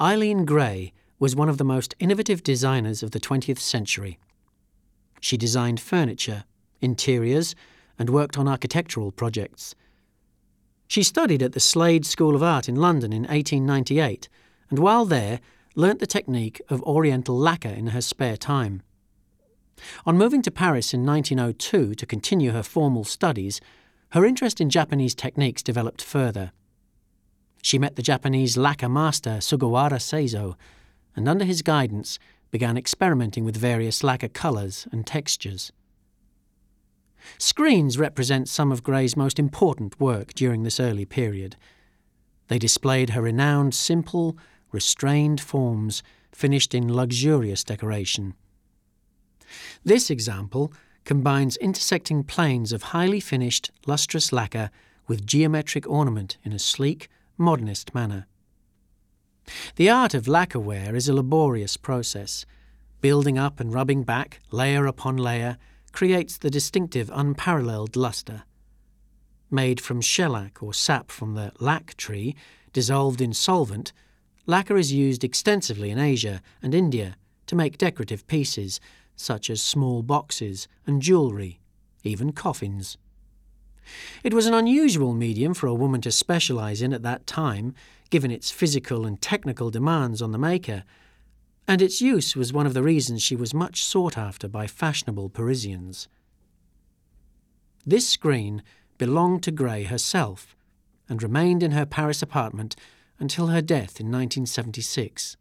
Eileen Gray was one of the most innovative designers of the 20th century. She designed furniture, interiors, and worked on architectural projects. She studied at the Slade School of Art in London in 1898, and while there, learnt the technique of Oriental lacquer in her spare time. On moving to Paris in 1902 to continue her formal studies, her interest in Japanese techniques developed further. She met the Japanese lacquer master Sugawara Seizo, and under his guidance began experimenting with various lacquer colours and textures. Screens represent some of Gray's most important work during this early period. They displayed her renowned simple, restrained forms finished in luxurious decoration. This example combines intersecting planes of highly finished, lustrous lacquer with geometric ornament in a sleek, modernist manner. The art of lacquerware is a laborious process. Building up and rubbing back, layer upon layer, creates the distinctive unparalleled luster. Made from shellac or sap from the lac tree, dissolved in solvent, lacquer is used extensively in Asia and India to make decorative pieces, such as small boxes and jewellery, even coffins. It was an unusual medium for a woman to specialise in at that time, given its physical and technical demands on the maker, and its use was one of the reasons she was much sought after by fashionable Parisians. This screen belonged to Gray herself and remained in her Paris apartment until her death in 1976.